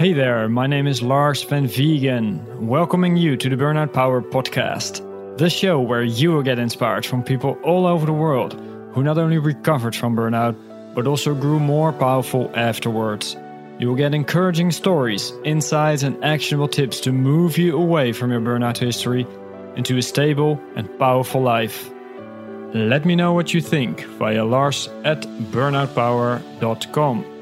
Hey there, my name is Lars Van Vegan, welcoming you to the Burnout Power podcast, the show where you will get inspired from people all over the world who not only recovered from burnout, but also grew more powerful afterwards. You will get encouraging stories, insights, and actionable tips to move you away from your burnout history into a stable and powerful life. Let me know what you think via lars at burnoutpower.com.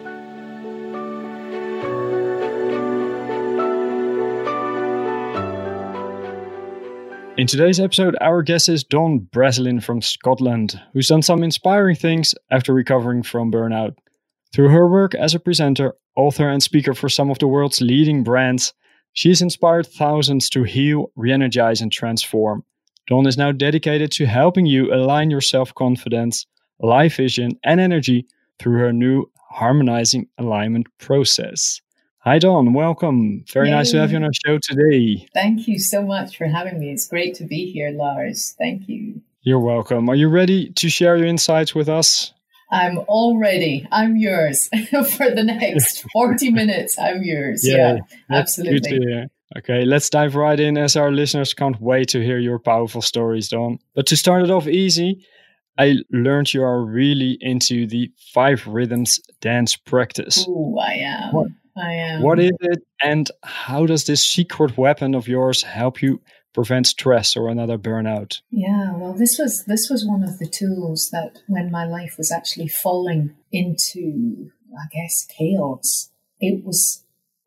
In today's episode, our guest is Dawn Breslin from Scotland, who's done some inspiring things after recovering from burnout. Through her work as a presenter, author, and speaker for some of the world's leading brands, she's inspired thousands to heal, re energize, and transform. Dawn is now dedicated to helping you align your self confidence, life vision, and energy through her new harmonizing alignment process. Hi, Dawn. Welcome. Very Yay. nice to have you on our show today. Thank you so much for having me. It's great to be here, Lars. Thank you. You're welcome. Are you ready to share your insights with us? I'm all ready. I'm yours for the next 40 minutes. I'm yours. Yeah, yeah absolutely. Okay, let's dive right in as our listeners can't wait to hear your powerful stories, Dawn. But to start it off easy, I learned you are really into the five rhythms dance practice. Oh, I am. What, I am. What is it, and how does this secret weapon of yours help you prevent stress or another burnout? Yeah, well, this was this was one of the tools that when my life was actually falling into, I guess, chaos. It was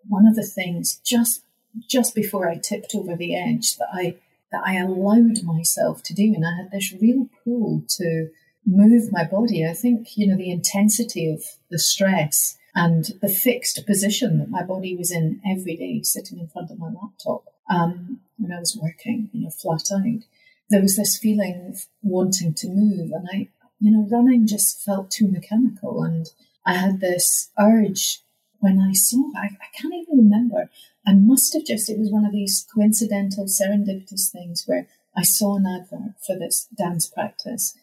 one of the things just just before I tipped over the edge that I that I allowed myself to do, and I had this real pull to move my body. I think you know the intensity of the stress and the fixed position that my body was in every day, sitting in front of my laptop um, when I was working, you know, flat out. There was this feeling of wanting to move, and I, you know, running just felt too mechanical, and I had this urge when I saw. I, I can't even remember. I must have just. It was one of these coincidental, serendipitous things where I saw an advert for this dance practice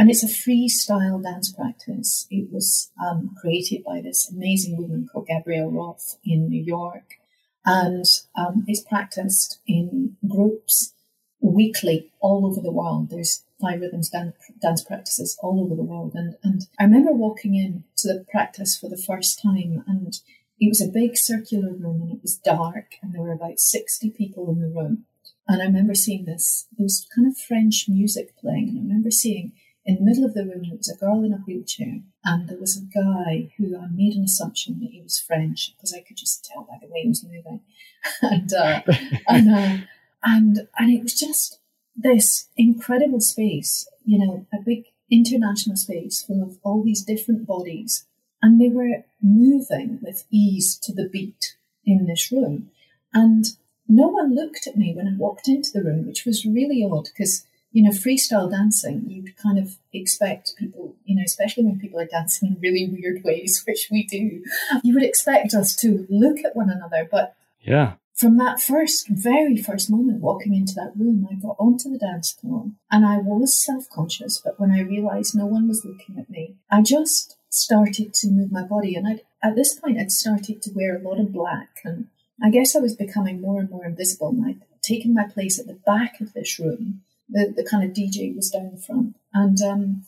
and it's a freestyle dance practice. It was um, created by this amazing woman called Gabrielle Roth in New York. And um, it's practiced in groups weekly all over the world. There's five rhythms dance, dance practices all over the world. And, and I remember walking in to the practice for the first time and it was a big circular room and it was dark and there were about 60 people in the room. And I remember seeing this, there was kind of French music playing and I remember seeing in the middle of the room, there was a girl in a wheelchair, and there was a guy who I made an assumption that he was French because I could just tell by the way he was moving, and uh, and uh, and and it was just this incredible space, you know, a big international space full of all these different bodies, and they were moving with ease to the beat in this room, and no one looked at me when I walked into the room, which was really odd because you know, freestyle dancing, you'd kind of expect people, you know, especially when people are dancing in really weird ways, which we do, you would expect us to look at one another. But yeah, from that first, very first moment walking into that room, I got onto the dance floor and I was self conscious. But when I realized no one was looking at me, I just started to move my body. And I'd, at this point, I'd started to wear a lot of black. And I guess I was becoming more and more invisible. And I'd taken my place at the back of this room the, the kind of DJ was down the front. And um,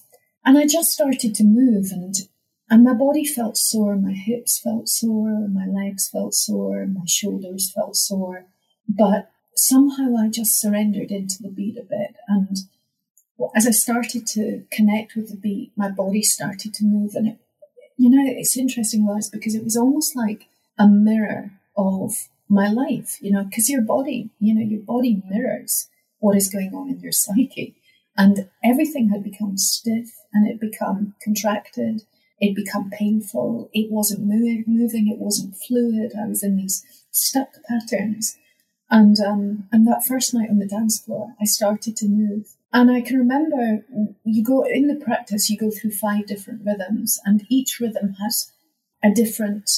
and I just started to move and and my body felt sore, my hips felt sore, my legs felt sore, my shoulders felt sore. But somehow I just surrendered into the beat a bit. And as I started to connect with the beat, my body started to move. And it, you know, it's interesting, was because it was almost like a mirror of my life, you know, because your body, you know, your body mirrors what is going on in your psyche. And everything had become stiff and it become contracted. It become painful. It wasn't moving. It wasn't fluid. I was in these stuck patterns. And um, and that first night on the dance floor, I started to move. And I can remember you go in the practice, you go through five different rhythms, and each rhythm has a different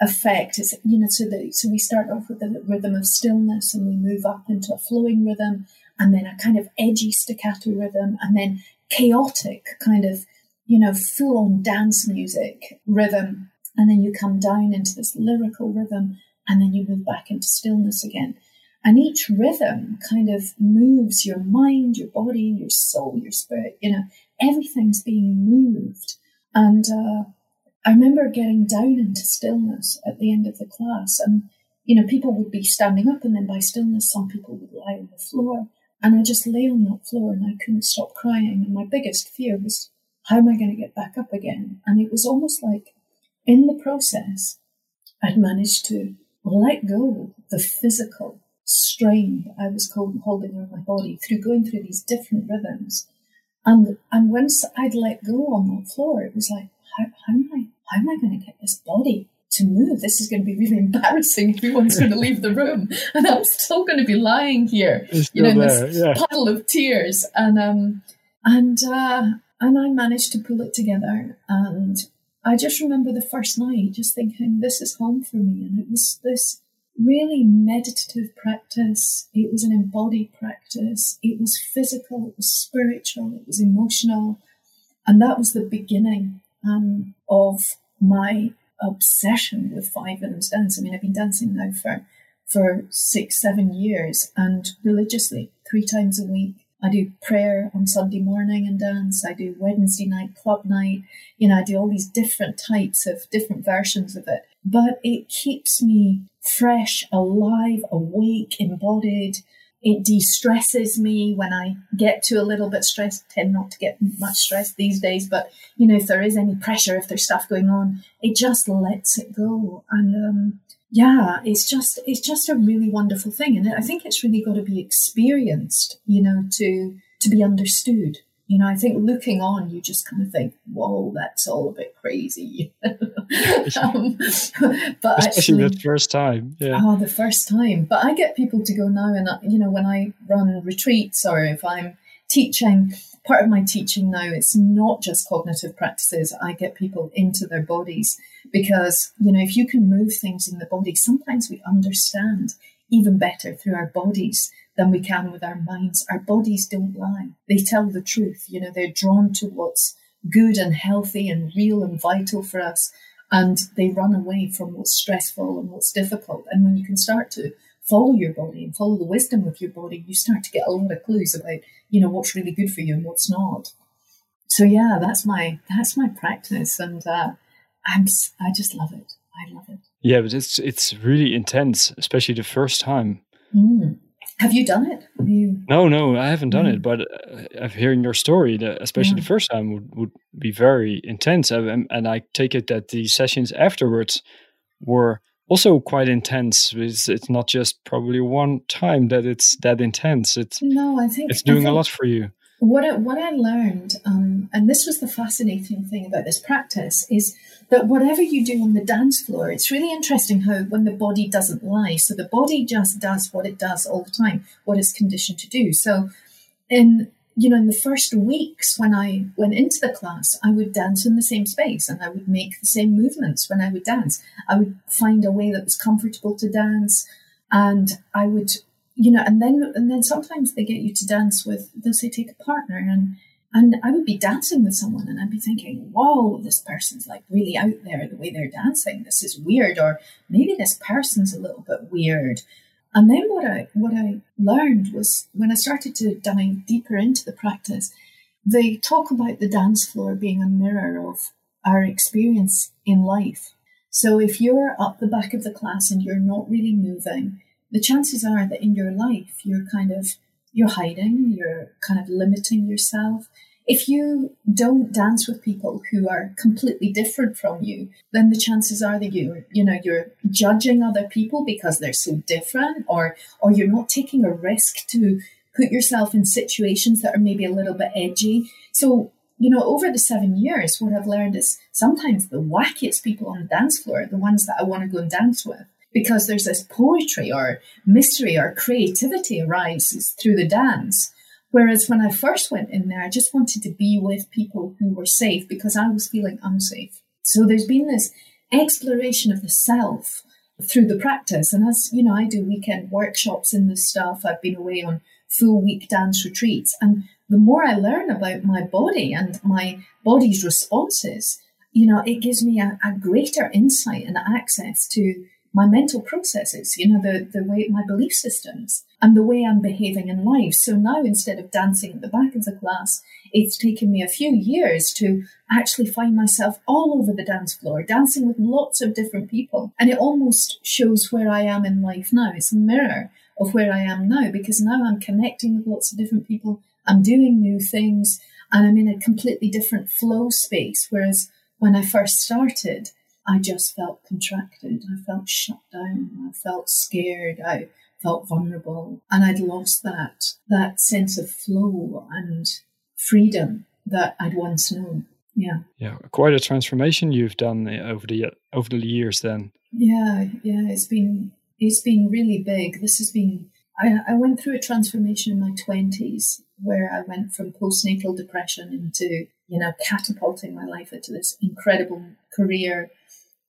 effect. It's, you know, so that so we start off with the rhythm of stillness, and we move up into a flowing rhythm, and then a kind of edgy staccato rhythm, and then chaotic kind of, you know, full on dance music rhythm. and then you come down into this lyrical rhythm, and then you move back into stillness again. And each rhythm kind of moves your mind, your body, your soul, your spirit, you know, everything's being moved. And uh, I remember getting down into stillness at the end of the class. And, you know, people would be standing up, and then by stillness, some people would lie on the floor. And I just lay on that floor and I couldn't stop crying. And my biggest fear was, how am I going to get back up again? And it was almost like in the process, I'd managed to let go the physical strain that I was holding on my body through going through these different rhythms. And and once I'd let go on that floor, it was like, how, how am I how am I going to get this body to move? This is going to be really embarrassing. Everyone's going to leave the room, and I'm still going to be lying here, you know, in this yeah. puddle of tears. And um and uh, and I managed to pull it together. And I just remember the first night, just thinking, this is home for me. And it was this really meditative practice. It was an embodied practice. It was physical, it was spiritual, it was emotional. And that was the beginning um, of my obsession with five rhythms dance. I mean, I've been dancing now for, for six, seven years and religiously three times a week. I do prayer on Sunday morning and dance. I do Wednesday night club night. You know, I do all these different types of different versions of it. But it keeps me fresh, alive, awake, embodied. It de-stresses me when I get to a little bit stressed. Tend not to get much stress these days, but you know, if there is any pressure, if there's stuff going on, it just lets it go. And um, yeah, it's just it's just a really wonderful thing, and I think it's really got to be experienced, you know, to to be understood. You know, I think looking on, you just kind of think, "Whoa, that's all a bit crazy." um, but especially actually, the first time, yeah. Oh, the first time. But I get people to go now, and you know, when I run retreats or if I'm teaching, part of my teaching now it's not just cognitive practices. I get people into their bodies because you know, if you can move things in the body, sometimes we understand even better through our bodies than we can with our minds. Our bodies don't lie. They tell the truth. You know, they're drawn to what's good and healthy and real and vital for us. And they run away from what's stressful and what's difficult. And when you can start to follow your body and follow the wisdom of your body, you start to get a lot of clues about, you know, what's really good for you and what's not. So yeah, that's my that's my practice, and uh, I'm I just love it. I love it. Yeah, but it's it's really intense, especially the first time. Mm. Have you done it? You... No, no, I haven't done mm. it. But uh, hearing your story, the, especially yeah. the first time, would, would be very intense. And, and I take it that the sessions afterwards were also quite intense. It's, it's not just probably one time that it's that intense. It's no, I think it's doing think a lot for you. What I, what I learned, um, and this was the fascinating thing about this practice, is that whatever you do on the dance floor, it's really interesting how when the body doesn't lie, so the body just does what it does all the time, what it's conditioned to do. So, in you know, in the first weeks when I went into the class, I would dance in the same space and I would make the same movements when I would dance. I would find a way that was comfortable to dance, and I would, you know, and then and then sometimes they get you to dance with. They'll say take a partner and and I would be dancing with someone and I'd be thinking, whoa, this person's like really out there the way they're dancing. This is weird. Or maybe this person's a little bit weird. And then what I what I learned was when I started to dive deeper into the practice, they talk about the dance floor being a mirror of our experience in life. So if you're up the back of the class and you're not really moving, the chances are that in your life you're kind of you're hiding, you're kind of limiting yourself. If you don't dance with people who are completely different from you, then the chances are that you you know you're judging other people because they're so different, or or you're not taking a risk to put yourself in situations that are maybe a little bit edgy. So you know, over the seven years, what I've learned is sometimes the wackiest people on the dance floor are the ones that I want to go and dance with because there's this poetry or mystery or creativity arises through the dance. Whereas when I first went in there, I just wanted to be with people who were safe because I was feeling unsafe. So there's been this exploration of the self through the practice. And as you know, I do weekend workshops in this stuff. I've been away on full week dance retreats. And the more I learn about my body and my body's responses, you know, it gives me a, a greater insight and access to my mental processes, you know, the, the way my belief systems and the way I'm behaving in life. So now instead of dancing at the back of the class, it's taken me a few years to actually find myself all over the dance floor, dancing with lots of different people. And it almost shows where I am in life now. It's a mirror of where I am now because now I'm connecting with lots of different people. I'm doing new things and I'm in a completely different flow space. Whereas when I first started, I just felt contracted. I felt shut down. I felt scared. I felt vulnerable. And I'd lost that, that sense of flow and freedom that I'd once known. Yeah. Yeah. Quite a transformation you've done over the, over the years then. Yeah. Yeah. It's been, it's been really big. This has been, I, I went through a transformation in my twenties where I went from postnatal depression into, you know, catapulting my life into this incredible career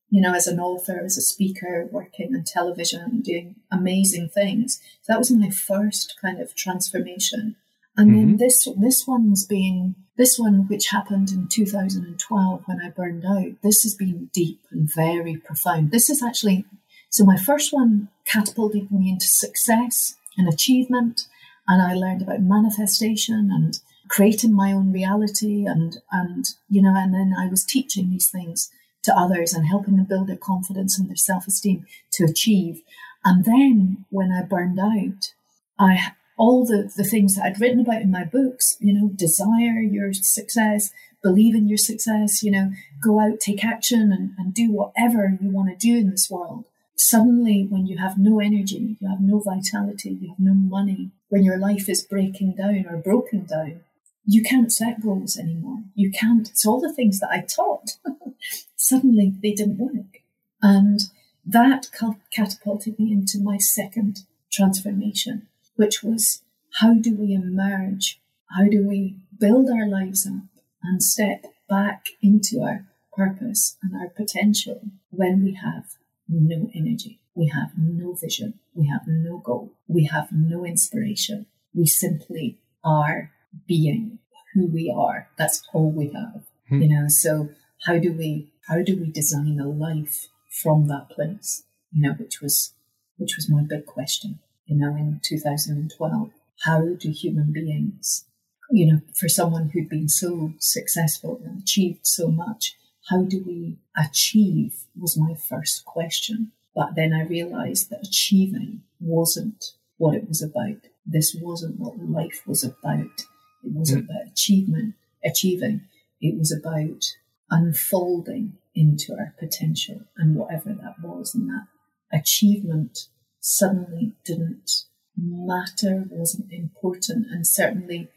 you know, as an author, as a speaker, working on television, doing amazing things. So that was my first kind of transformation. And mm-hmm. then this this one's been this one which happened in 2012 when I burned out. This has been deep and very profound. This is actually so my first one catapulted me into success and achievement, and I learned about manifestation and creating my own reality and and you know and then I was teaching these things to others and helping them build their confidence and their self esteem to achieve. And then when I burned out, I all the, the things that I'd written about in my books, you know, desire your success, believe in your success, you know, go out, take action and, and do whatever you want to do in this world. Suddenly, when you have no energy, you have no vitality, you have no money, when your life is breaking down or broken down, you can't set goals anymore. You can't. It's all the things that I taught. Suddenly they didn't work. And that catapulted me into my second transformation, which was how do we emerge? How do we build our lives up and step back into our purpose and our potential when we have no energy? We have no vision. We have no goal. We have no inspiration. We simply are being who we are. That's all we have. Hmm. You know, so how do we how do we design a life from that place? You know, which was which was my big question, you know, in 2012. How do human beings, you know, for someone who'd been so successful and achieved so much, how do we achieve was my first question. But then I realized that achieving wasn't what it was about. This wasn't what life was about. It wasn't about achievement, achieving. It was about unfolding into our potential and whatever that was. And that achievement suddenly didn't matter, wasn't important. And certainly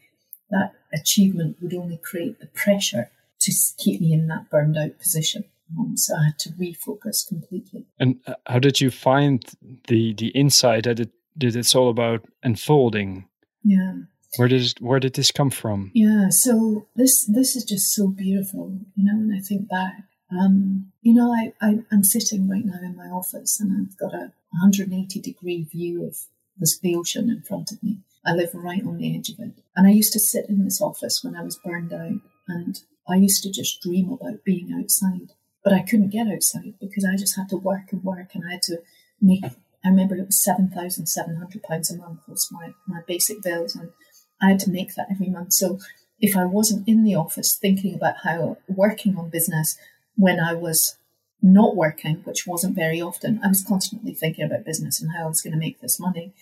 that achievement would only create the pressure to keep me in that burned out position. Um, so I had to refocus completely. And uh, how did you find the the insight that it that it's all about unfolding? Yeah. Where did where did this come from? Yeah, so this this is just so beautiful, you know. When I think back, um, you know, I, I am sitting right now in my office, and I've got a 180 degree view of this, the ocean in front of me. I live right on the edge of it, and I used to sit in this office when I was burned out, and I used to just dream about being outside, but I couldn't get outside because I just had to work and work, and I had to make. I remember it was seven thousand seven hundred pounds a month was my my basic bills, and I had to make that every month. So if I wasn't in the office thinking about how working on business when I was not working, which wasn't very often, I was constantly thinking about business and how I was going to make this money.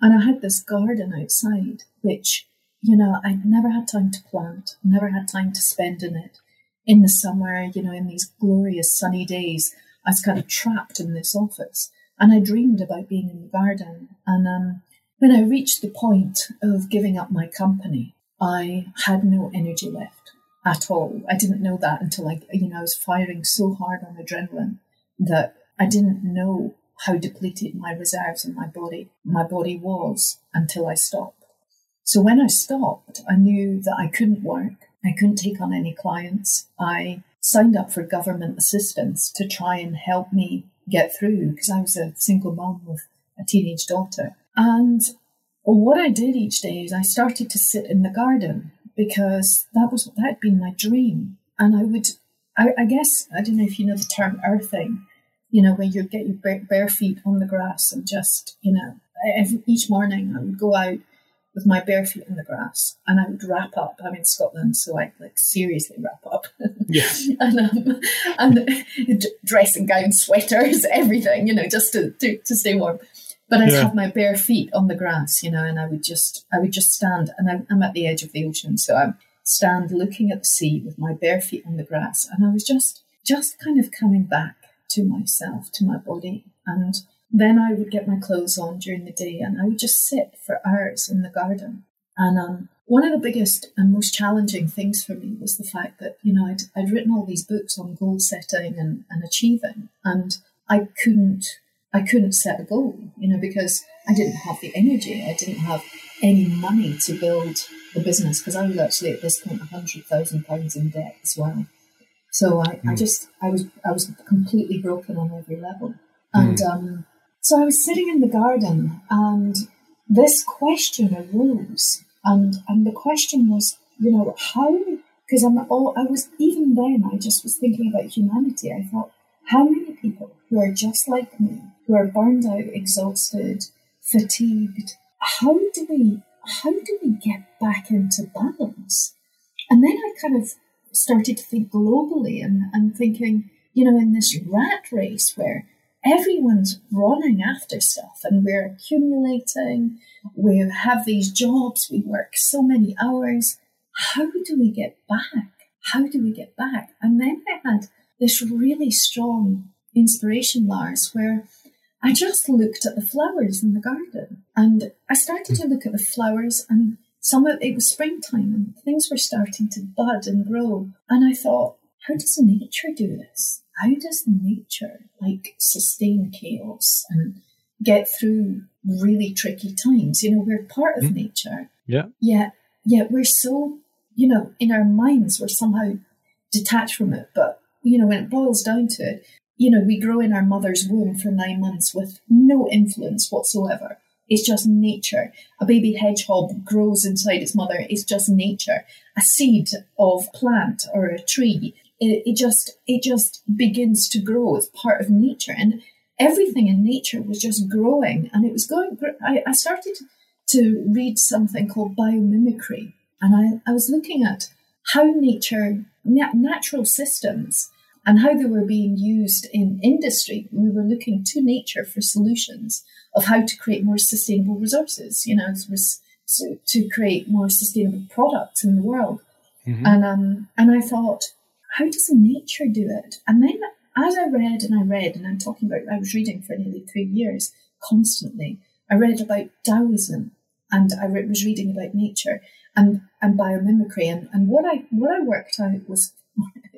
And I had this garden outside, which, you know, I never had time to plant, never had time to spend in it. In the summer, you know, in these glorious sunny days, I was kind of trapped in this office. And I dreamed about being in the garden. And um, when I reached the point of giving up my company, I had no energy left at all. I didn't know that until I, you know, I was firing so hard on adrenaline that I didn't know how depleted my reserves in my body, my body was until I stopped. So when I stopped, I knew that I couldn't work. I couldn't take on any clients. I signed up for government assistance to try and help me get through because I was a single mom with a teenage daughter. And what I did each day is I started to sit in the garden because that was that had been my dream. And I would I, I, guess I don't know if you know the term earthing. You know, where you get your bare, bare feet on the grass and just you know, every, each morning I would go out with my bare feet in the grass and I would wrap up. I'm in Scotland, so I like seriously wrap up. Yeah. and um, and dressing gown, sweaters, everything, you know, just to, to, to stay warm. But I'd yeah. have my bare feet on the grass, you know, and I would just I would just stand and I'm, I'm at the edge of the ocean, so I stand looking at the sea with my bare feet on the grass, and I was just just kind of coming back to myself, to my body, and then I would get my clothes on during the day and I would just sit for hours in the garden. And um, one of the biggest and most challenging things for me was the fact that, you know, I'd, I'd written all these books on goal setting and, and achieving, and I couldn't, I couldn't set a goal, you know, because I didn't have the energy. I didn't have any money to build the business because I was actually at this point hundred thousand pounds in debt as well. So I, mm. I, hmm. just I was I was completely broken on every level. And mm. um, so I was sitting in the garden and this question arose. And, and the question was, you know, how, because I'm all, I was, even then, I just was thinking about humanity. I thought, how many people who are just like me, who are burned out, exhausted, fatigued, how do we, how do we get back into balance? And then I kind of started to think globally and, and thinking, you know, in this rat race where everyone's running after stuff and we're accumulating. We have these jobs, we work so many hours. How do we get back? How do we get back? And then I had this really strong inspiration, Lars, where I just looked at the flowers in the garden and I started to look at the flowers and some of it was springtime and things were starting to bud and grow. And I thought, how does nature do this? how does nature like sustain chaos and get through really tricky times? You know, we're part of mm. nature. Yeah. Yet, yet we're so, you know, in our minds, we're somehow detached from it. But, you know, when it boils down to it, you know, we grow in our mother's womb for nine months with no influence whatsoever. It's just nature. A baby hedgehog grows inside its mother. It's just nature. A seed of plant or a tree it, it just it just begins to grow. It's part of nature, and everything in nature was just growing, and it was going. I, I started to read something called biomimicry, and I, I was looking at how nature, natural systems, and how they were being used in industry. We were looking to nature for solutions of how to create more sustainable resources, you know, to, to create more sustainable products in the world. Mm-hmm. And um, and I thought, how does nature do it? And then as I read and I read, and I'm talking about, I was reading for nearly three years constantly. I read about Taoism and I re- was reading about nature and, and biomimicry. And, and what I what I worked out was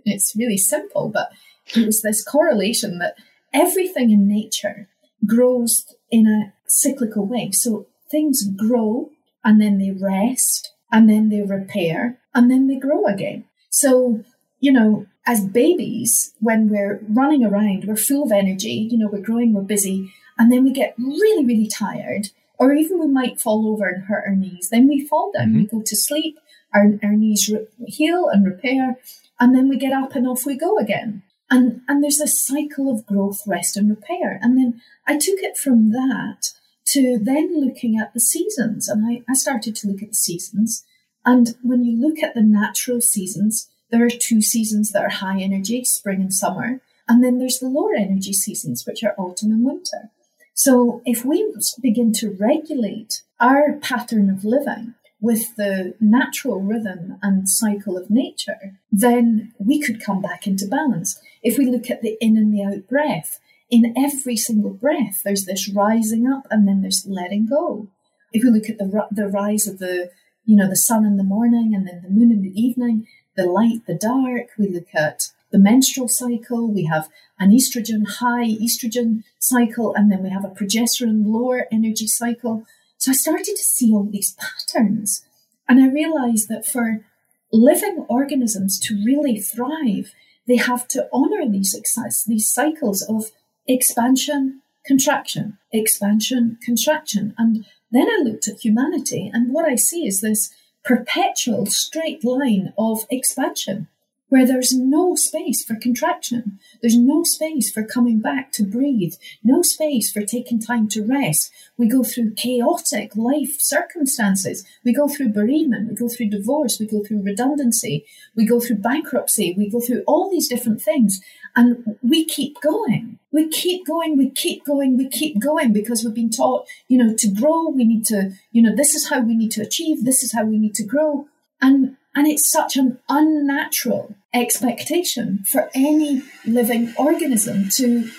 it's really simple, but it was this correlation that everything in nature grows in a cyclical way. So things grow and then they rest and then they repair and then they grow again. So you know, as babies, when we're running around, we're full of energy, you know, we're growing, we're busy, and then we get really, really tired, or even we might fall over and hurt our knees. Then we fall down, mm-hmm. we go to sleep, our, our knees re- heal and repair, and then we get up and off we go again. And, and there's this cycle of growth, rest, and repair. And then I took it from that to then looking at the seasons. And I, I started to look at the seasons. And when you look at the natural seasons, there are two seasons that are high energy, spring and summer. And then there's the lower energy seasons, which are autumn and winter. So if we begin to regulate our pattern of living with the natural rhythm and cycle of nature, then we could come back into balance. If we look at the in and the out breath, in every single breath, there's this rising up and then there's letting go. If we look at the, the rise of the, you know, the sun in the morning and then the moon in the evening, the light, the dark. We look at the menstrual cycle. We have an estrogen high estrogen cycle, and then we have a progesterone lower energy cycle. So I started to see all these patterns. And I realized that for living organisms to really thrive, they have to honor these these cycles of expansion, contraction, expansion, contraction. And then I looked at humanity, and what I see is this perpetual straight line of expansion. Where there's no space for contraction. There's no space for coming back to breathe, no space for taking time to rest. We go through chaotic life circumstances. We go through bereavement, we go through divorce, we go through redundancy, we go through bankruptcy, we go through all these different things. And we keep going. We keep going, we keep going, we keep going because we've been taught, you know, to grow, we need to, you know, this is how we need to achieve, this is how we need to grow. And and it's such an unnatural expectation for any living organism to,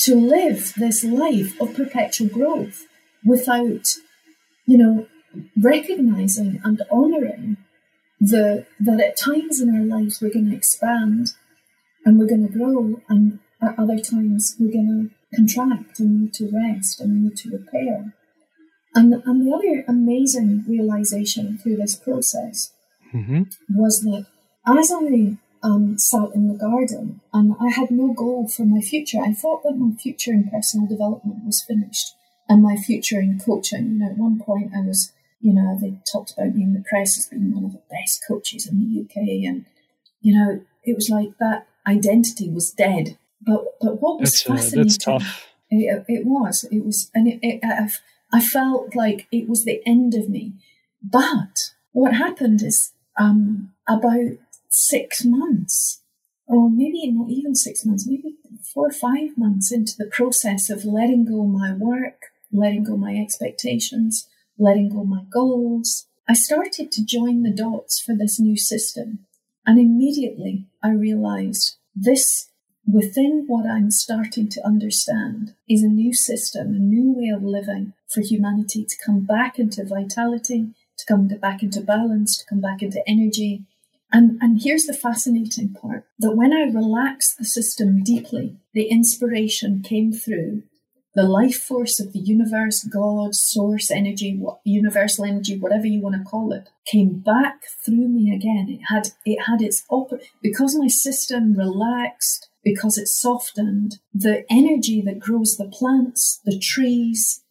to live this life of perpetual growth without, you know, recognizing and honoring the, that at times in our lives we're going to expand and we're going to grow, and at other times we're going to contract and need to rest and need to repair. And, and the other amazing realization through this process mm-hmm. was that as I um, sat in the garden and I had no goal for my future, I thought that my future in personal development was finished and my future in coaching. You know, at one point I was, you know, they talked about me in the press as being one of the best coaches in the UK, and you know, it was like that identity was dead. But but what was that's, fascinating? Uh, that's tough. It, it, was. It was, and it, it, I, I felt like it was the end of me. But what happened is um, about six months, or maybe not even six months, maybe four or five months into the process of letting go my work, letting go my expectations, letting go my goals, I started to join the dots for this new system. And immediately I realized this within what I'm starting to understand is a new system, a new way of living for humanity to come back into vitality, to come back into balance, to come back into energy. And, and here's the fascinating part that when I relaxed the system deeply, the inspiration came through the life force of the universe, God, source energy, what, universal energy, whatever you want to call it, came back through me again. It had it had its op- because my system relaxed, because it softened. The energy that grows the plants, the trees,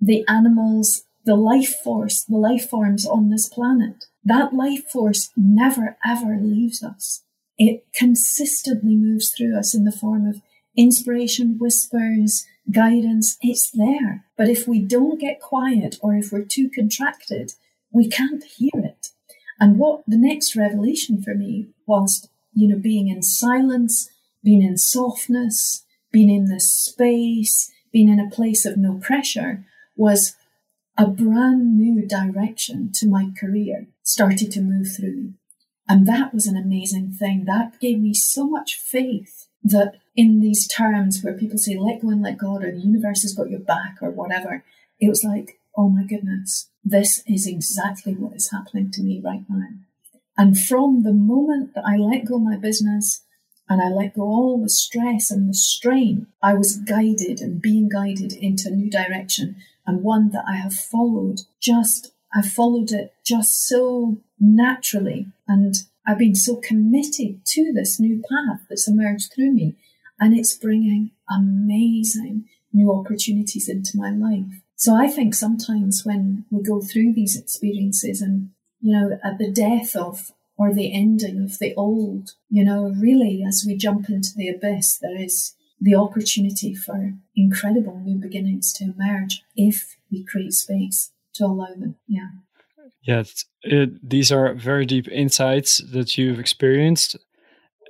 the animals, the life force, the life forms on this planet. That life force never ever leaves us. It consistently moves through us in the form of inspiration, whispers, guidance. It's there. But if we don't get quiet or if we're too contracted, we can't hear it. And what the next revelation for me was, you know, being in silence, being in softness, being in this space, being in a place of no pressure was a brand new direction to my career started to move through me. And that was an amazing thing. That gave me so much faith that in these terms where people say, let go and let God, or the universe has got your back, or whatever, it was like, oh my goodness, this is exactly what is happening to me right now. And from the moment that I let go my business and I let go all the stress and the strain, I was guided and being guided into a new direction and one that I have followed just, I've followed it just so naturally. And I've been so committed to this new path that's emerged through me. And it's bringing amazing new opportunities into my life. So I think sometimes when we go through these experiences and, you know, at the death of or the ending of the old, you know, really as we jump into the abyss, there is the opportunity for incredible new beginnings to emerge if we create space to allow them. Yeah. Yeah, it, these are very deep insights that you've experienced,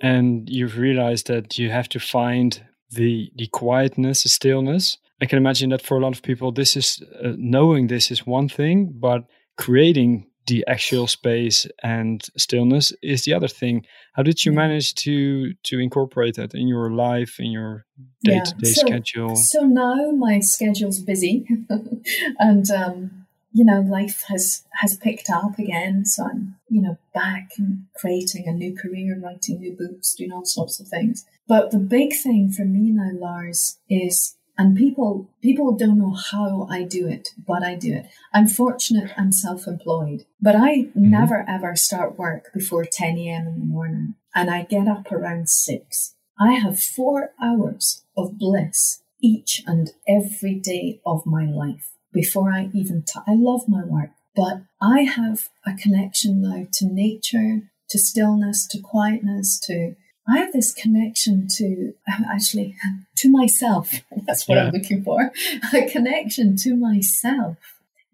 and you've realized that you have to find the the quietness, the stillness. I can imagine that for a lot of people, this is uh, knowing this is one thing, but creating the actual space and stillness is the other thing. How did you manage to to incorporate that in your life, in your day to day schedule? So now my schedule's busy, and um, you know life has has picked up again. So I'm you know back and creating a new career, writing new books, doing all sorts of things. But the big thing for me now, Lars, is and people people don't know how I do it, but I do it. I'm fortunate I'm self-employed, but I mm-hmm. never ever start work before 10 a.m. in the morning, and I get up around six. I have four hours of bliss each and every day of my life before I even. T- I love my work, but I have a connection now to nature, to stillness, to quietness, to I have this connection to actually to myself. That's what yeah. I'm looking for. A connection to myself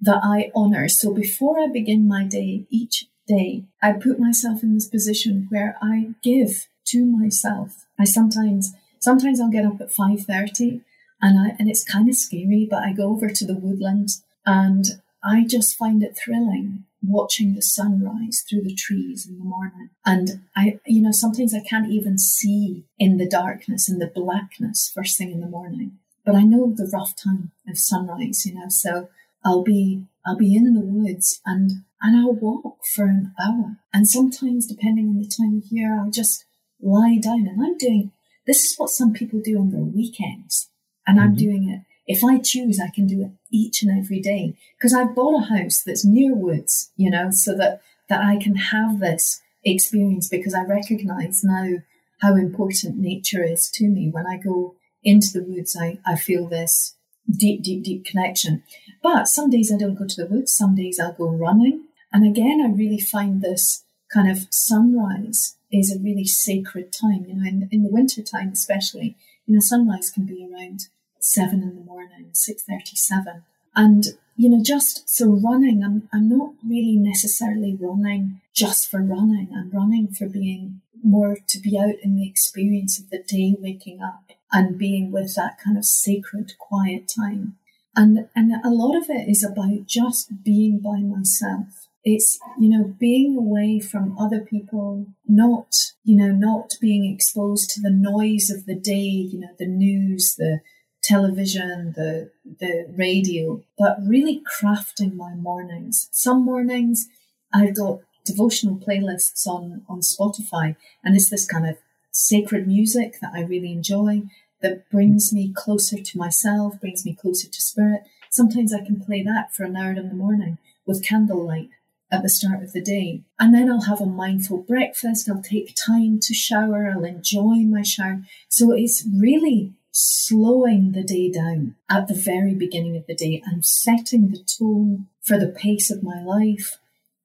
that I honor. So before I begin my day, each day, I put myself in this position where I give to myself. I sometimes sometimes I'll get up at 5:30 and I and it's kind of scary, but I go over to the woodland and I just find it thrilling watching the sunrise through the trees in the morning. And I, you know, sometimes I can't even see in the darkness, in the blackness first thing in the morning. But I know the rough time of sunrise, you know, so I'll be, I'll be in the woods and, and I'll walk for an hour. And sometimes, depending on the time of year, I'll just lie down and I'm doing, this is what some people do on their weekends. And mm-hmm. I'm doing it if I choose, I can do it each and every day because I've bought a house that's near woods, you know, so that, that I can have this experience because I recognize now how important nature is to me. When I go into the woods, I, I feel this deep, deep, deep connection. But some days I don't go to the woods, some days I'll go running. And again, I really find this kind of sunrise is a really sacred time, you know, in, in the winter time especially, you know, sunrise can be around seven in the morning, six thirty-seven, and you know, just so running. I'm I'm not really necessarily running just for running. I'm running for being more to be out in the experience of the day, waking up and being with that kind of sacred, quiet time. And and a lot of it is about just being by myself it's you know being away from other people not you know not being exposed to the noise of the day you know the news the television, the the radio, but really crafting my mornings. Some mornings I've got devotional playlists on on Spotify, and it's this kind of sacred music that I really enjoy that brings me closer to myself, brings me closer to spirit. Sometimes I can play that for an hour in the morning with candlelight at the start of the day. And then I'll have a mindful breakfast. I'll take time to shower. I'll enjoy my shower. So it's really slowing the day down at the very beginning of the day and setting the tone for the pace of my life.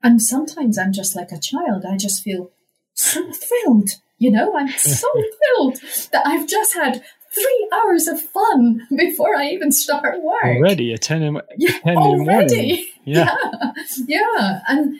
And sometimes I'm just like a child. I just feel so thrilled. You know, I'm so thrilled that I've just had three hours of fun before I even start work. Already at 10 in, 10 yeah, in already. Yeah. yeah. Yeah. And,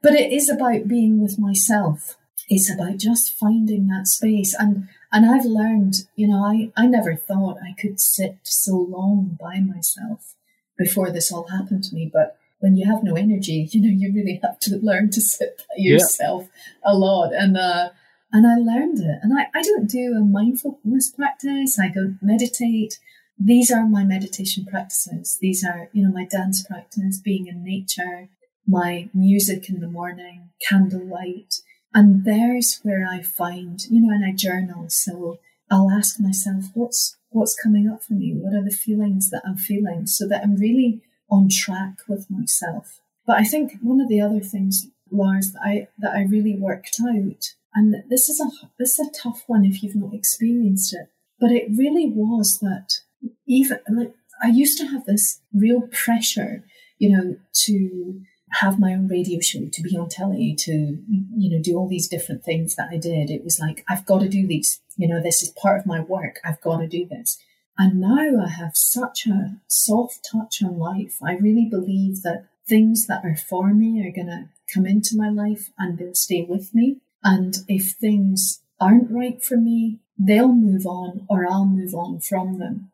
but it is about being with myself. It's about just finding that space. And and I've learned, you know, I, I never thought I could sit so long by myself before this all happened to me. But when you have no energy, you know, you really have to learn to sit by yourself yeah. a lot. And, uh, and I learned it. And I, I don't do a mindfulness practice. I don't meditate. These are my meditation practices. These are, you know, my dance practice, being in nature, my music in the morning, candlelight, and there's where I find, you know, and I journal. So I'll ask myself, what's, what's coming up for me? What are the feelings that I'm feeling so that I'm really on track with myself? But I think one of the other things, Lars, that I, that I really worked out, and this is a, this is a tough one if you've not experienced it, but it really was that even like I used to have this real pressure, you know, to have my own radio show, to be on telly, to, you know, do all these different things that I did. It was like, I've got to do these. You know, this is part of my work. I've got to do this. And now I have such a soft touch on life. I really believe that things that are for me are going to come into my life and they'll stay with me. And if things aren't right for me, they'll move on or I'll move on from them.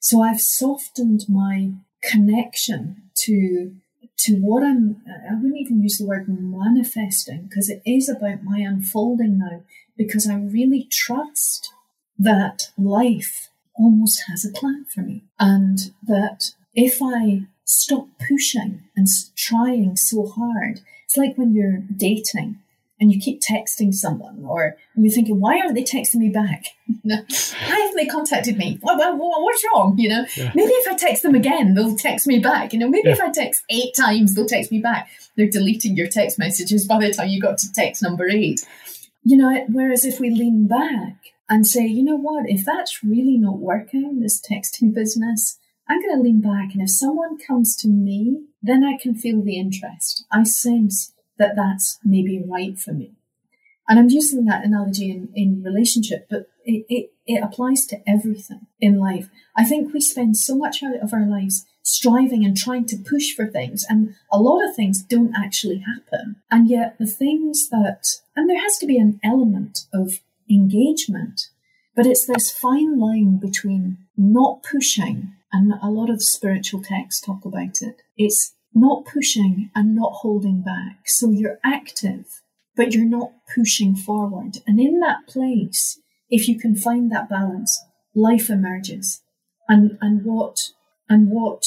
So I've softened my connection to to what I'm, I wouldn't even use the word manifesting because it is about my unfolding now because I really trust that life almost has a plan for me and that if I stop pushing and trying so hard, it's like when you're dating and you keep texting someone or you're thinking, why aren't they texting me back? why haven't they contacted me? What, what, what's wrong? You know, yeah. maybe if I text them again, they'll text me back. You know, maybe yeah. if I text eight times, they'll text me back. They're deleting your text messages by the time you got to text number eight. You know, whereas if we lean back and say, you know what, if that's really not working, this texting business, I'm going to lean back. And if someone comes to me, then I can feel the interest. I sense that that's maybe right for me. And I'm using that analogy in, in relationship, but it, it, it applies to everything in life. I think we spend so much of our lives striving and trying to push for things, and a lot of things don't actually happen. And yet, the things that, and there has to be an element of engagement, but it's this fine line between not pushing, and a lot of spiritual texts talk about it. It's not pushing and not holding back. So you're active, but you're not pushing forward. And in that place, if you can find that balance, life emerges. And, and what, and what,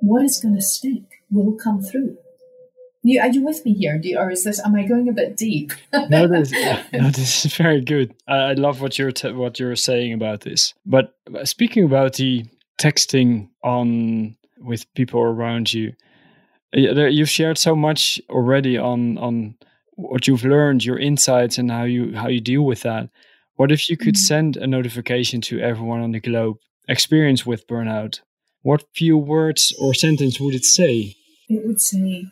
what is going to stick will come through. You, are you with me here? You, or is this? Am I going a bit deep? no, this, no, this is very good. I, I love what you're t- what you're saying about this. But uh, speaking about the texting on with people around you, you've shared so much already on on what you've learned, your insights, and how you how you deal with that. What if you could mm-hmm. send a notification to everyone on the globe experience with burnout? What few words or sentence would it say? It would say,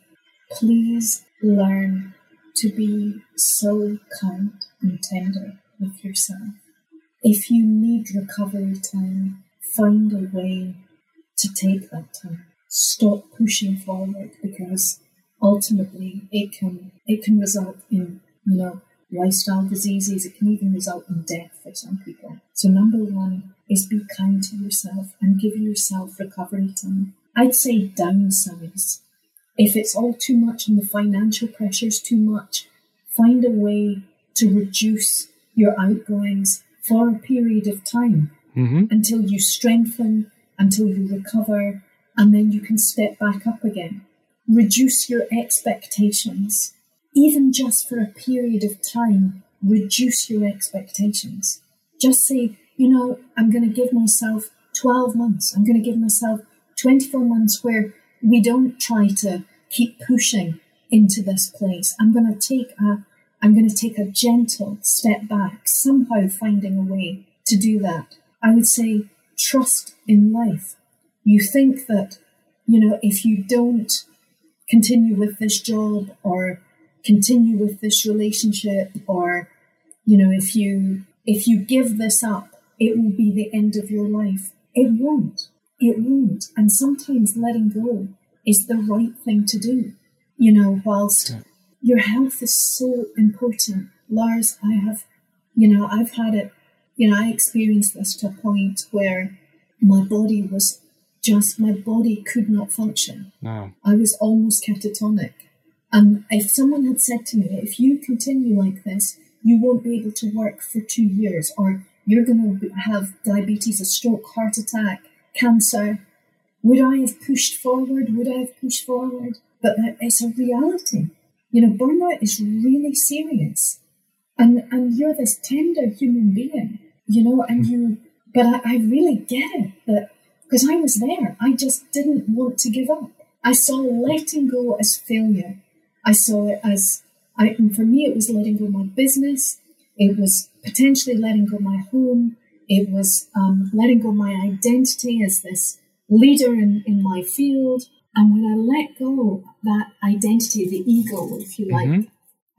please learn to be so kind and tender with yourself. If you need recovery time, find a way to take that time. Stop pushing forward because ultimately it can it can result in you know lifestyle diseases. It can even result in death for some people. So number one is be kind to yourself and give yourself recovery time. I'd say downsize. If it's all too much and the financial pressure's too much, find a way to reduce your outgoings for a period of time mm-hmm. until you strengthen, until you recover, and then you can step back up again reduce your expectations. Even just for a period of time, reduce your expectations. Just say, you know, I'm going to give myself 12 months. I'm going to give myself 24 months where we don't try to keep pushing into this place. I'm going to take a, I'm going to take a gentle step back, somehow finding a way to do that. I would say trust in life. You think that, you know, if you don't continue with this job or continue with this relationship or you know if you if you give this up it will be the end of your life. It won't. It won't. And sometimes letting go is the right thing to do you know whilst your health is so important. Lars i have you know i've had it you know i experienced this to a point where my body was just my body could not function. No. I was almost catatonic. And if someone had said to me, if you continue like this, you won't be able to work for two years, or you're going to have diabetes, a stroke, heart attack, cancer, would I have pushed forward? Would I have pushed forward? But it's a reality. You know, burnout is really serious. And, and you're this tender human being, you know, and you, but I, I really get it that because I was there. I just didn't want to give up. I saw letting go as failure. I saw it as, I, for me, it was letting go my business. It was potentially letting go my home. It was um, letting go my identity as this leader in, in my field. And when I let go that identity, the ego, if you like, mm-hmm.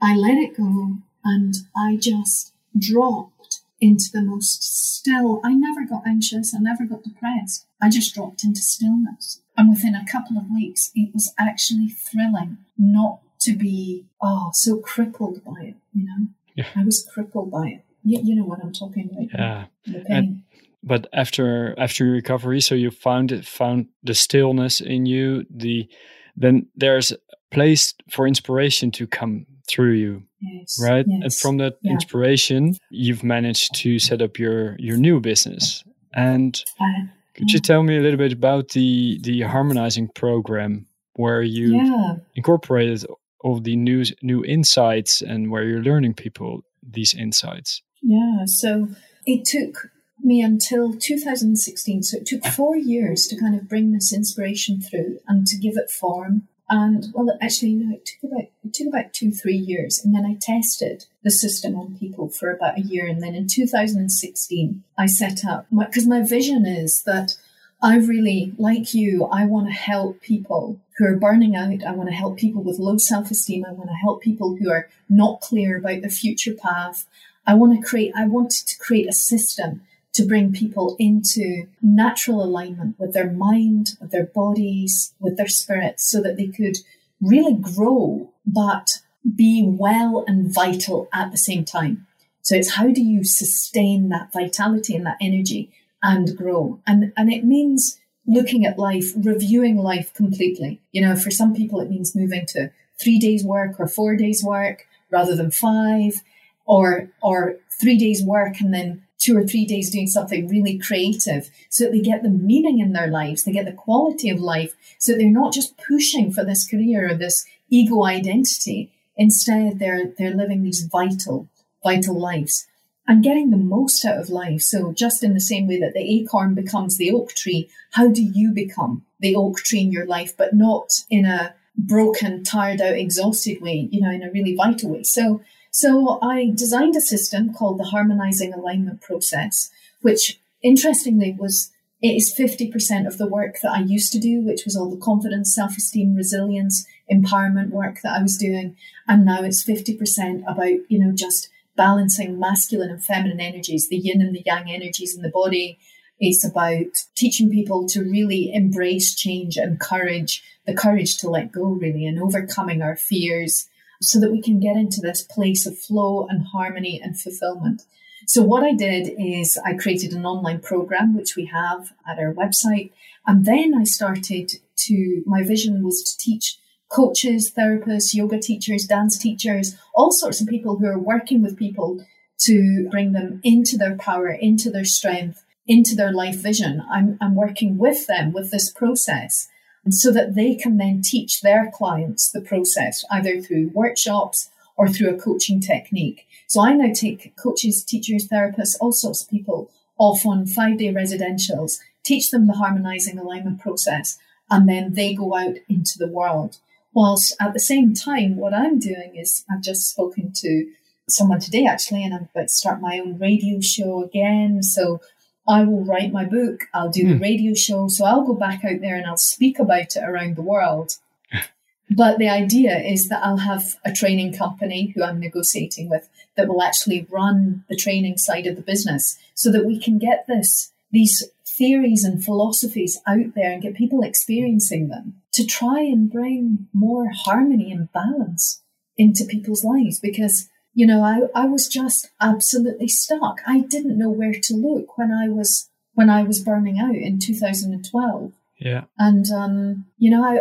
I let it go and I just dropped into the most still. I never got anxious. I never got depressed. I just dropped into stillness. And within a couple of weeks, it was actually thrilling not to be, oh, so crippled by it, you know? Yeah. I was crippled by it. You, you know what I'm talking about. Yeah. The pain. And, but after after your recovery, so you found it, found the stillness in you, the then there's place for inspiration to come through you yes, right? Yes, and from that yeah. inspiration you've managed to set up your your new business. And uh, could you tell me a little bit about the the harmonizing program where you yeah. incorporated all the new new insights and where you're learning people these insights? Yeah so it took me until 2016 so it took four years to kind of bring this inspiration through and to give it form. And well, actually, no, it took about it took about two three years, and then I tested the system on people for about a year, and then in 2016 I set up because my, vision is that I really, like you, I want to help people who are burning out. I want to help people with low self esteem. I want to help people who are not clear about their future path. I want to create, I wanted to create a system to bring people into natural alignment with their mind, with their bodies, with their spirits, so that they could really grow, but be well and vital at the same time. So it's how do you sustain that vitality and that energy and grow? And, and it means looking at life, reviewing life completely. You know, for some people, it means moving to three days work or four days work rather than five or, or three days work and then two or three days doing something really creative so that they get the meaning in their lives, they get the quality of life, so they're not just pushing for this career or this ego identity. Instead, they're they're living these vital, vital lives and getting the most out of life. So just in the same way that the acorn becomes the oak tree, how do you become the oak tree in your life, but not in a broken, tired out, exhausted way, you know, in a really vital way. So so I designed a system called the harmonizing alignment process, which interestingly was it is 50% of the work that I used to do, which was all the confidence, self esteem, resilience, empowerment work that I was doing. And now it's 50% about, you know, just balancing masculine and feminine energies, the yin and the yang energies in the body. It's about teaching people to really embrace change and courage, the courage to let go, really, and overcoming our fears so that we can get into this place of flow and harmony and fulfillment. So what I did is I created an online program, which we have at our website. And then I started to, my vision was to teach coaches, therapists, yoga teachers, dance teachers, all sorts of people who are working with people to bring them into their power, into their strength, into their life vision. I'm, I'm working with them with this process so that they can then teach their clients the process either through workshops or through a coaching technique. So I now take coaches, teachers, therapists, all sorts of people off on five day residentials, teach them the harmonizing alignment process, and then they go out into the world. Whilst at the same time, what I'm doing is I've just spoken to someone today actually, and I'm about to start my own radio show again. So I will write my book, I'll do mm. the hmm. radio show. So I'll go back out there and I'll speak about it around the world. but the idea is that I'll have a training company who I'm negotiating with that will actually run the training side of the business so that we can get this, these theories and philosophies out there and get people experiencing them to try and bring more harmony and balance into people's lives because you know, I, I was just absolutely stuck. I didn't know where to look when I was when I was burning out in 2012. Yeah. And um, you know, I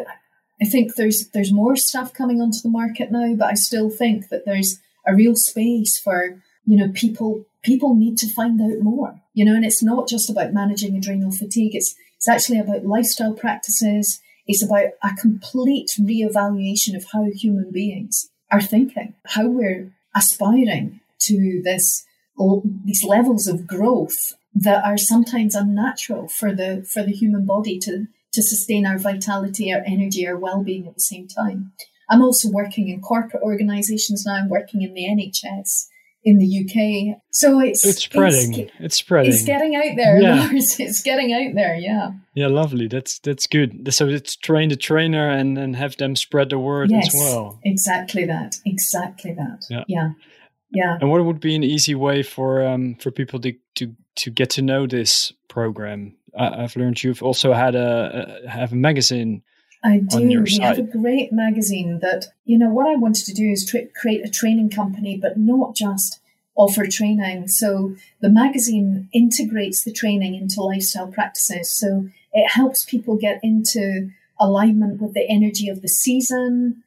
I think there's there's more stuff coming onto the market now, but I still think that there's a real space for, you know, people people need to find out more. You know, and it's not just about managing adrenal fatigue. It's it's actually about lifestyle practices. It's about a complete reevaluation of how human beings are thinking, how we're aspiring to this these levels of growth that are sometimes unnatural for the for the human body to to sustain our vitality, our energy, our well-being at the same time. I'm also working in corporate organizations now. I'm working in the NHS in the UK. So it's it's spreading. It's, it's spreading. It's getting out there. Yeah. it's getting out there. Yeah. Yeah, lovely. That's that's good. So it's train the trainer and and have them spread the word yes, as well. Exactly that. Exactly that. Yeah. Yeah. Yeah. And what would be an easy way for um for people to to to get to know this program? I, have learned you've also had a, a have a magazine. I do. We have a great magazine that, you know, what I wanted to do is tra- create a training company, but not just offer training. So the magazine integrates the training into lifestyle practices. So it helps people get into alignment with the energy of the season.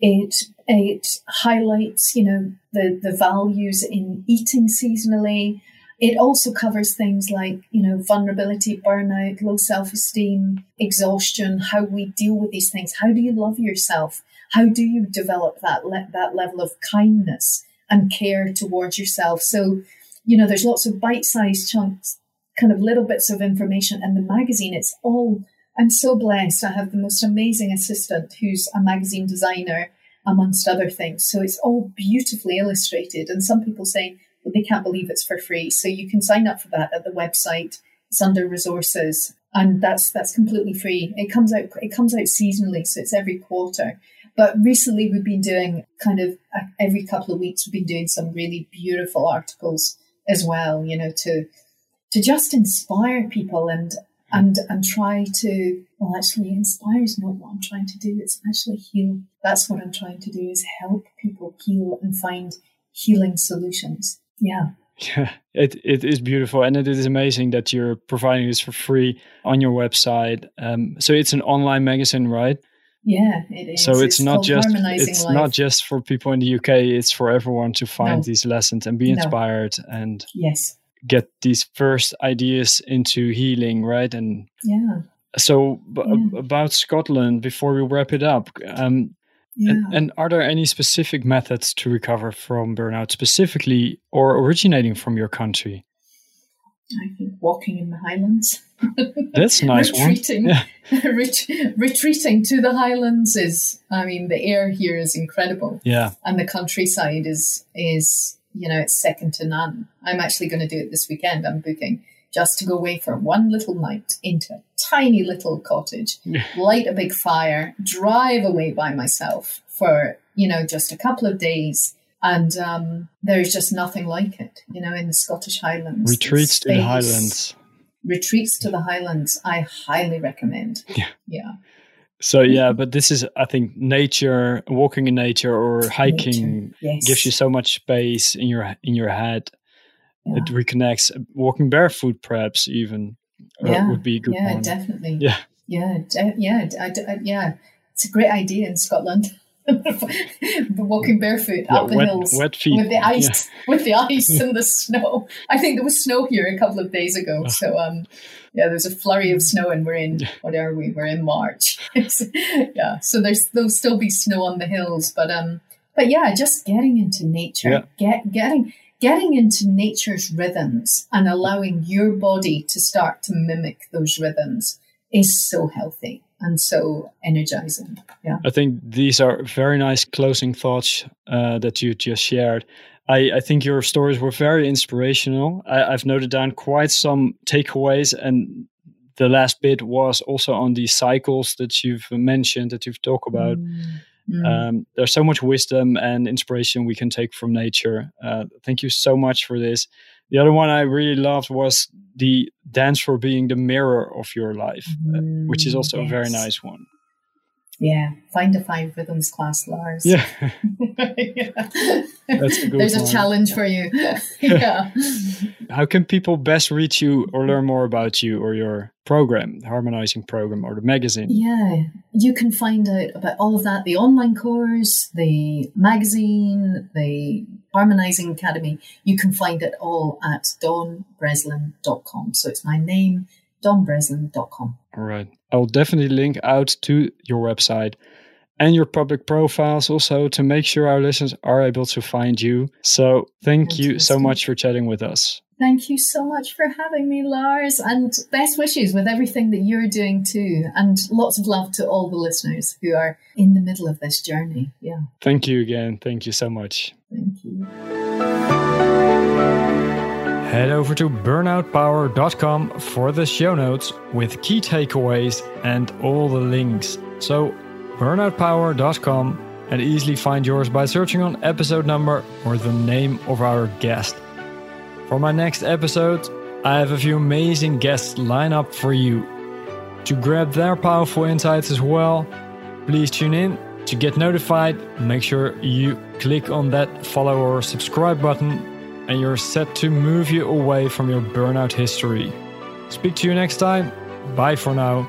It it highlights, you know, the, the values in eating seasonally. It also covers things like, you know, vulnerability, burnout, low self esteem, exhaustion, how we deal with these things. How do you love yourself? How do you develop that, le- that level of kindness and care towards yourself? So, you know, there's lots of bite sized chunks, kind of little bits of information. And the magazine, it's all, I'm so blessed. I have the most amazing assistant who's a magazine designer, amongst other things. So it's all beautifully illustrated. And some people say, they can't believe it's for free. So you can sign up for that at the website. It's under resources. and that's that's completely free. It comes out it comes out seasonally, so it's every quarter. But recently, we've been doing kind of uh, every couple of weeks. We've been doing some really beautiful articles as well. You know, to to just inspire people and and and try to well, actually, inspire is not what I'm trying to do. It's actually heal. That's what I'm trying to do is help people heal and find healing solutions. Yeah. Yeah, it, it is beautiful and it is amazing that you're providing this for free on your website. Um, so it's an online magazine, right? Yeah, it is. So it's, it's not just it's life. not just for people in the UK. It's for everyone to find no. these lessons and be no. inspired and yes, get these first ideas into healing, right? And yeah. So yeah. about Scotland, before we wrap it up, um, yeah. And, and, are there any specific methods to recover from burnout, specifically or originating from your country? I think walking in the Highlands. That's nice retreating, yeah. ret- retreating to the Highlands is. I mean, the air here is incredible. Yeah, and the countryside is is you know it's second to none. I'm actually going to do it this weekend. I'm booking just to go away for one little night into a tiny little cottage, light a big fire, drive away by myself for, you know, just a couple of days. And um, there's just nothing like it, you know, in the Scottish Highlands. Retreats to the Highlands. Retreats to the Highlands, I highly recommend. Yeah. Yeah. So yeah, but this is I think nature, walking in nature or hiking yes. gives you so much space in your in your head yeah. it reconnects. Walking barefoot, perhaps even uh, yeah. would be a good point. yeah, one. definitely. Yeah, yeah, de- yeah, I, I, yeah. It's a great idea in Scotland. walking barefoot yeah, up the wet, hills wet feet. with the ice, with the ice and the snow. I think there was snow here a couple of days ago. So, um, yeah, there's a flurry of snow, and we're in what are we? We're in March. yeah, so there's there'll still be snow on the hills, but um, but yeah, just getting into nature, yeah. get getting getting into nature's rhythms and allowing your body to start to mimic those rhythms is so healthy and so energizing. Yeah. I think these are very nice closing thoughts uh, that you just shared. I, I, think your stories were very inspirational. I, have noted down quite some takeaways, and the last bit was also on these cycles that you've mentioned, that you've talked about. Mm. Mm. Um, there's so much wisdom and inspiration we can take from nature. Uh, thank you so much for this. The other one I really loved was the dance for being the mirror of your life, uh, which is also yes. a very nice one. Yeah, find a five rhythms class, Lars. Yeah, yeah. that's a good There's one. a challenge for you. yeah. How can people best reach you or learn more about you or your program, the harmonizing program, or the magazine? Yeah, you can find out about all of that: the online course, the magazine, the harmonizing academy. You can find it all at dawnbreslin.com. So it's my name, dawnbreslin.com. All right. I'll definitely link out to your website and your public profiles also to make sure our listeners are able to find you. So thank you so much for chatting with us. Thank you so much for having me, Lars, and best wishes with everything that you're doing too. And lots of love to all the listeners who are in the middle of this journey. Yeah. Thank you again. Thank you so much. Thank you head over to burnoutpower.com for the show notes with key takeaways and all the links. So, burnoutpower.com and easily find yours by searching on episode number or the name of our guest. For my next episode, I have a few amazing guests lined up for you. To grab their powerful insights as well, please tune in to get notified. Make sure you click on that follow or subscribe button and you're set to move you away from your burnout history. Speak to you next time. Bye for now.